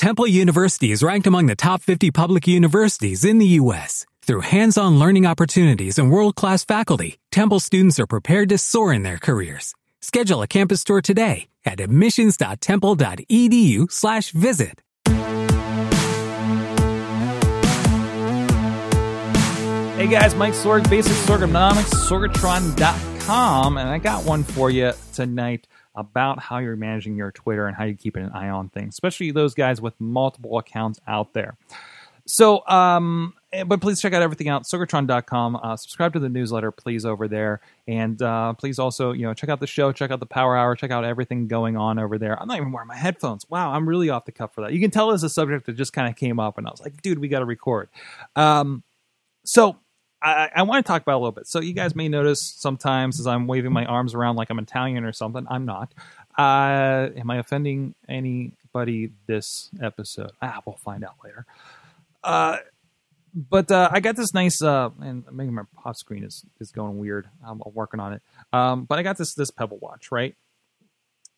Temple University is ranked among the top 50 public universities in the U.S. Through hands-on learning opportunities and world-class faculty, Temple students are prepared to soar in their careers. Schedule a campus tour today at admissions.temple.edu/visit. Hey guys, Mike Sorg, Basic Sorganomics, Sorgatron.com, and I got one for you tonight about how you're managing your Twitter and how you keep an eye on things, especially those guys with multiple accounts out there. So, um, but please check out everything out sorgatron.com. Uh, subscribe to the newsletter, please, over there, and uh, please also, you know, check out the show, check out the Power Hour, check out everything going on over there. I'm not even wearing my headphones. Wow, I'm really off the cuff for that. You can tell it's a subject that just kind of came up, and I was like, dude, we got to record. Um, so I, I want to talk about a little bit. So you guys may notice sometimes as I'm waving my arms around like I'm Italian or something. I'm not. Uh, am I offending anybody this episode? Ah, we'll find out later. Uh, but uh, I got this nice, uh, and maybe my pop screen is is going weird. I'm working on it. Um, but I got this this Pebble watch, right?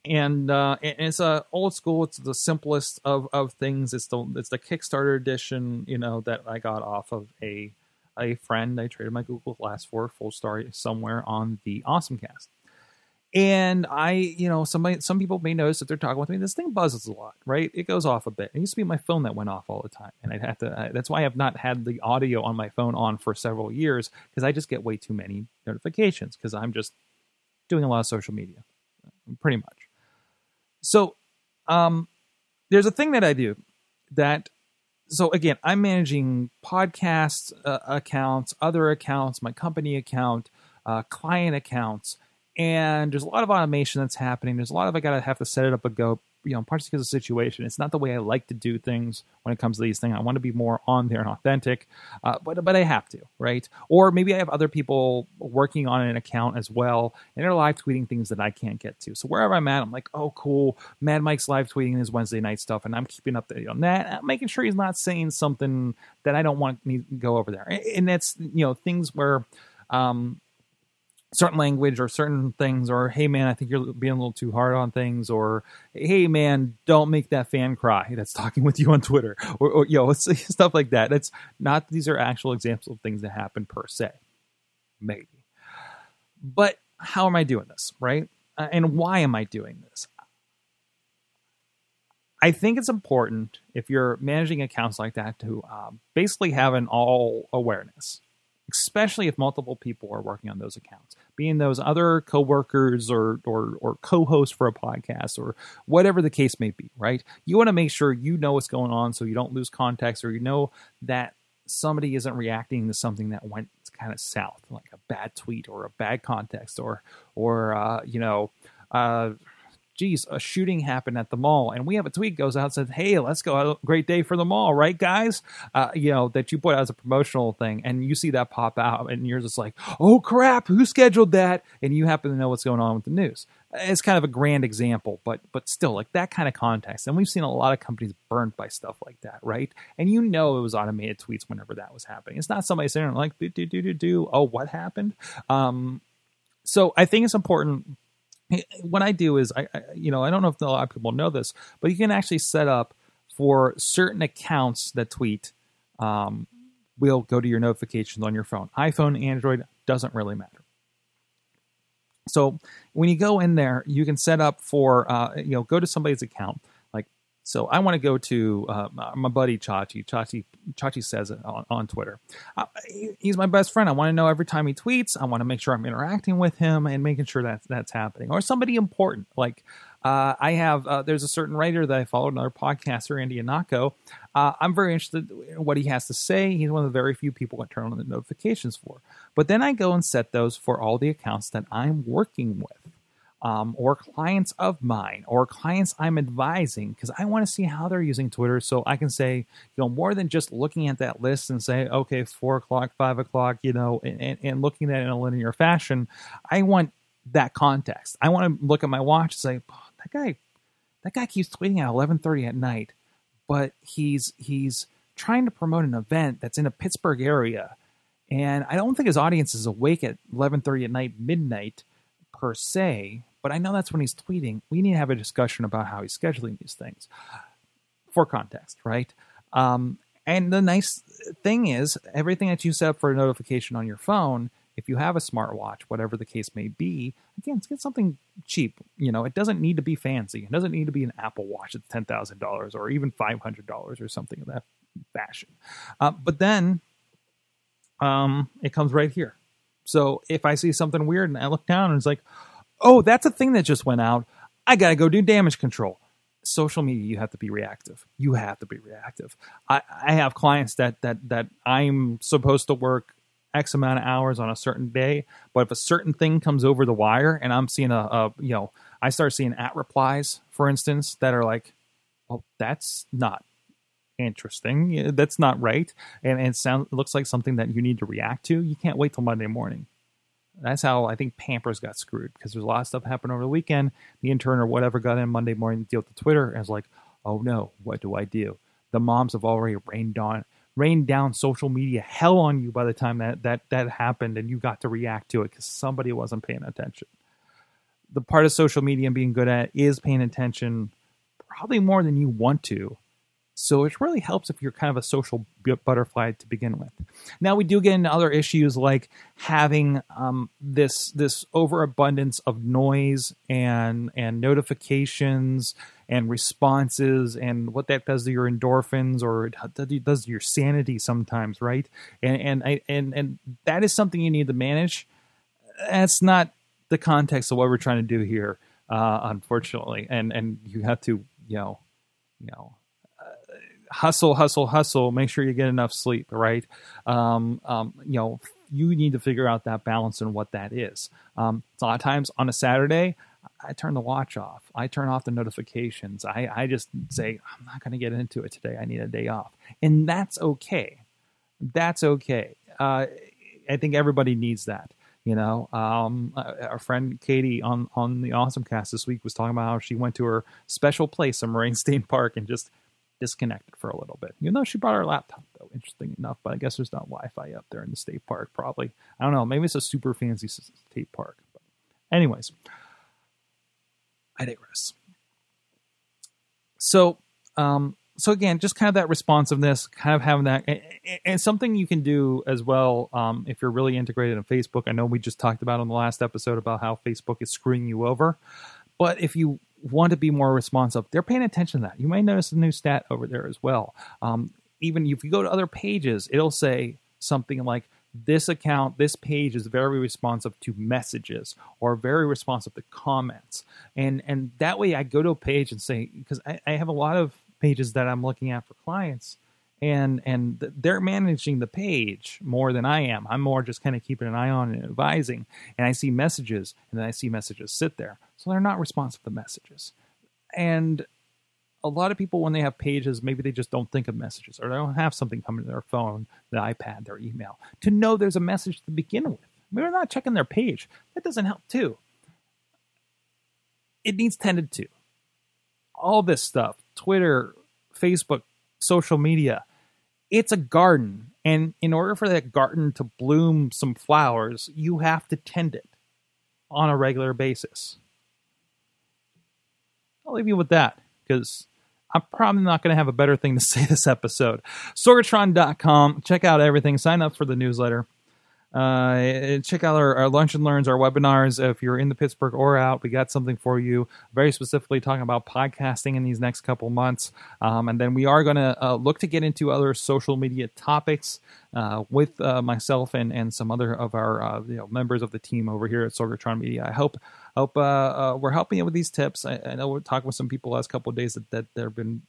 And, uh, and it's a old school. It's the simplest of, of things. It's the it's the Kickstarter edition, you know, that I got off of a a friend I traded my Google Glass for, full story somewhere on the Awesome Cast. And I, you know, somebody, some people may notice that they're talking with me. This thing buzzes a lot, right? It goes off a bit. It used to be my phone that went off all the time, and I'd have to. that's why I've not had the audio on my phone on for several years because I just get way too many notifications because I'm just doing a lot of social media, pretty much. So, um, there's a thing that I do that so again, I'm managing podcast uh, accounts, other accounts, my company account, uh, client accounts, and there's a lot of automation that's happening. There's a lot of I gotta have to set it up a go you know, partially because of the situation. It's not the way I like to do things when it comes to these things. I want to be more on there and authentic, uh, but but I have to, right? Or maybe I have other people working on an account as well, and they're live tweeting things that I can't get to. So wherever I'm at, I'm like, oh, cool. Mad Mike's live tweeting his Wednesday night stuff, and I'm keeping up on that, I'm making sure he's not saying something that I don't want me to go over there. And that's you know things where. Um, certain language or certain things or hey man i think you're being a little too hard on things or hey man don't make that fan cry that's talking with you on twitter or, or you know stuff like that. That's not these are actual examples of things that happen per se. Maybe. But how am i doing this right? Uh, and why am i doing this? I think it's important if you're managing accounts like that to um, basically have an all awareness, especially if multiple people are working on those accounts, being those other coworkers or or or co-hosts for a podcast or whatever the case may be, right? You want to make sure you know what's going on so you don't lose context or you know that somebody isn't reacting to something that went kind of south, like a bad tweet or a bad context or or uh, you know uh, geez, a shooting happened at the mall, and we have a tweet goes out says, "Hey, let's go, great day for the mall, right, guys?" Uh, you know that you put out as a promotional thing, and you see that pop out, and you're just like, "Oh crap, who scheduled that?" And you happen to know what's going on with the news. It's kind of a grand example, but but still, like that kind of context, and we've seen a lot of companies burned by stuff like that, right? And you know it was automated tweets whenever that was happening. It's not somebody sitting like, "Do do do do do." Oh, what happened? Um, so I think it's important what I do is I, I, you know I don't know if a lot of people know this, but you can actually set up for certain accounts that tweet um, will go to your notifications on your phone. iPhone, Android doesn't really matter. So when you go in there, you can set up for uh, you know go to somebody's account so I want to go to uh, my buddy Chachi. Chachi Chachi says on, on Twitter. Uh, he's my best friend. I want to know every time he tweets. I want to make sure I'm interacting with him and making sure that that's happening. Or somebody important. Like uh, I have, uh, there's a certain writer that I follow, another podcaster, Andy Ihnatko. Uh, I'm very interested in what he has to say. He's one of the very few people I turn on the notifications for. But then I go and set those for all the accounts that I'm working with um, or clients of mine or clients I'm advising because I want to see how they're using Twitter so I can say, you know, more than just looking at that list and say, okay, four o'clock, five o'clock, you know, and, and looking at it in a linear fashion. I want that context. I want to look at my watch and say, oh, that guy, that guy keeps tweeting at 11:30 at night, but he's he's trying to promote an event that's in a Pittsburgh area, and I don't think his audience is awake at 11:30 at night, midnight per se but I know that's when he's tweeting. We need to have a discussion about how he's scheduling these things. for context, right? Um, and the nice thing is, everything that you set up for a notification on your phone, if you have a smartwatch, whatever the case may be, again, get something cheap. You know, it doesn't need to be fancy. It doesn't need to be an Apple Watch that's ten thousand dollars or even five hundred dollars or something of that fashion. Uh, but then, um, it comes right here. So if I see something weird and I look down and it's like, oh, that's a thing that just went out. I gotta go do damage control. Social media you have to be reactive. You have to be reactive. I, I have clients that that that i'm supposed to work x amount of hours on a certain day but if a certain thing comes over the wire and i'm seeing a, a you know i start seeing at replies for instance that are like well that's not interesting. That's not right. And, and it sounds looks like something that you need to react to. You can't wait till monday morning that's how I think Pampers got screwed because there's a lot of stuff happened over the weekend. The intern or whatever got in Monday morning to deal with the Twitter and was like, oh no, what do I do? The moms have already rained on rained down social media hell on you by the time that that that happened and you got to react to it because somebody wasn't paying attention. The part of social media and being good at is paying attention probably more than you want to so it really helps if you're kind of a social butterfly to begin with. Now we do get into other issues like having um, this this overabundance of noise and and notifications and responses and what that does to your endorphins or it does to your sanity sometimes, right? And and and and that is something you need to manage. That's not the context of what we're trying to do here, uh, unfortunately. And and you have to you know you know hustle, hustle, hustle. Make sure you get enough sleep, right? Um, um, you know, you need to figure out that balance and what that is. Um, a lot of times on a Saturday, I turn the watch off. I turn off the notifications. I, I just say, I'm not going to get into it today. I need a day off. And that's okay. That's okay. Uh, I think everybody needs that. You know, um, our friend Katie on, on the Awesome Cast this week was talking about how she went to her special place in Moraine State Park and just disconnected for a little bit. Even though she brought her laptop, though, interesting enough. But I guess there's not Wi-Fi up there in the state park. Probably, I don't know. Maybe it's a super fancy state park. But anyways, I digress. So, um, so again, just kind of that responsiveness, kind of having that, and, and something you can do as well um, if you're really integrated in Facebook. I know we just talked about on the last episode about how Facebook is screwing you over, but if you want to be more responsive, they're paying attention to that. You may notice a new stat over there as well. Um, even if you go to other pages, it'll say something like, this account, this page is very responsive to messages or very responsive to comments. And and that way I go to a page and say, because I, I have a lot of pages that I'm looking at for clients and and they're managing the page more than I am. I'm more just kind of keeping an eye on and advising. And I see messages, and then I see messages sit there, so they're not responsive to messages. And a lot of people, when they have pages, maybe they just don't think of messages, or they don't have something coming to their phone, the iPad, their email, to know there's a message to begin with. Maybe they're not checking their page. That doesn't help too. It needs tended to. All this stuff, Twitter, Facebook, social media it's a garden. And in order for that garden to bloom some flowers, you have to tend it on a regular basis. I'll leave you with that because I'm probably not going to have a better thing to say this episode. Sorgatron.com. Check out everything. Sign up for the newsletter. Uh, check out our, our, lunch and learns, our webinars. If you're in the Pittsburgh or out, we got something for you. Very specifically talking about podcasting in these next couple months, um, and then we are going to uh, look to get into other social media topics uh, with uh, myself and and some other of our uh, you know, members of the team over here at Sorgatron Media. I hope hope uh, we're helping you with these tips. I, I know we're talking with some people last couple of days that that there have been.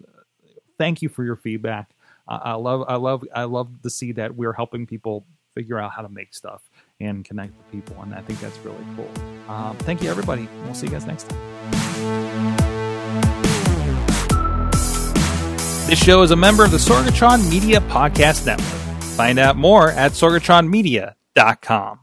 thank you for your feedback. I love I love I love to see that we're helping people figure out how to make stuff and connect with people. And I think that's really cool. Um, thank you, everybody. We'll see you guys next time. This show is a member of the Sorgatron Media Podcast Network. Find out more at sorgatronmedia.com.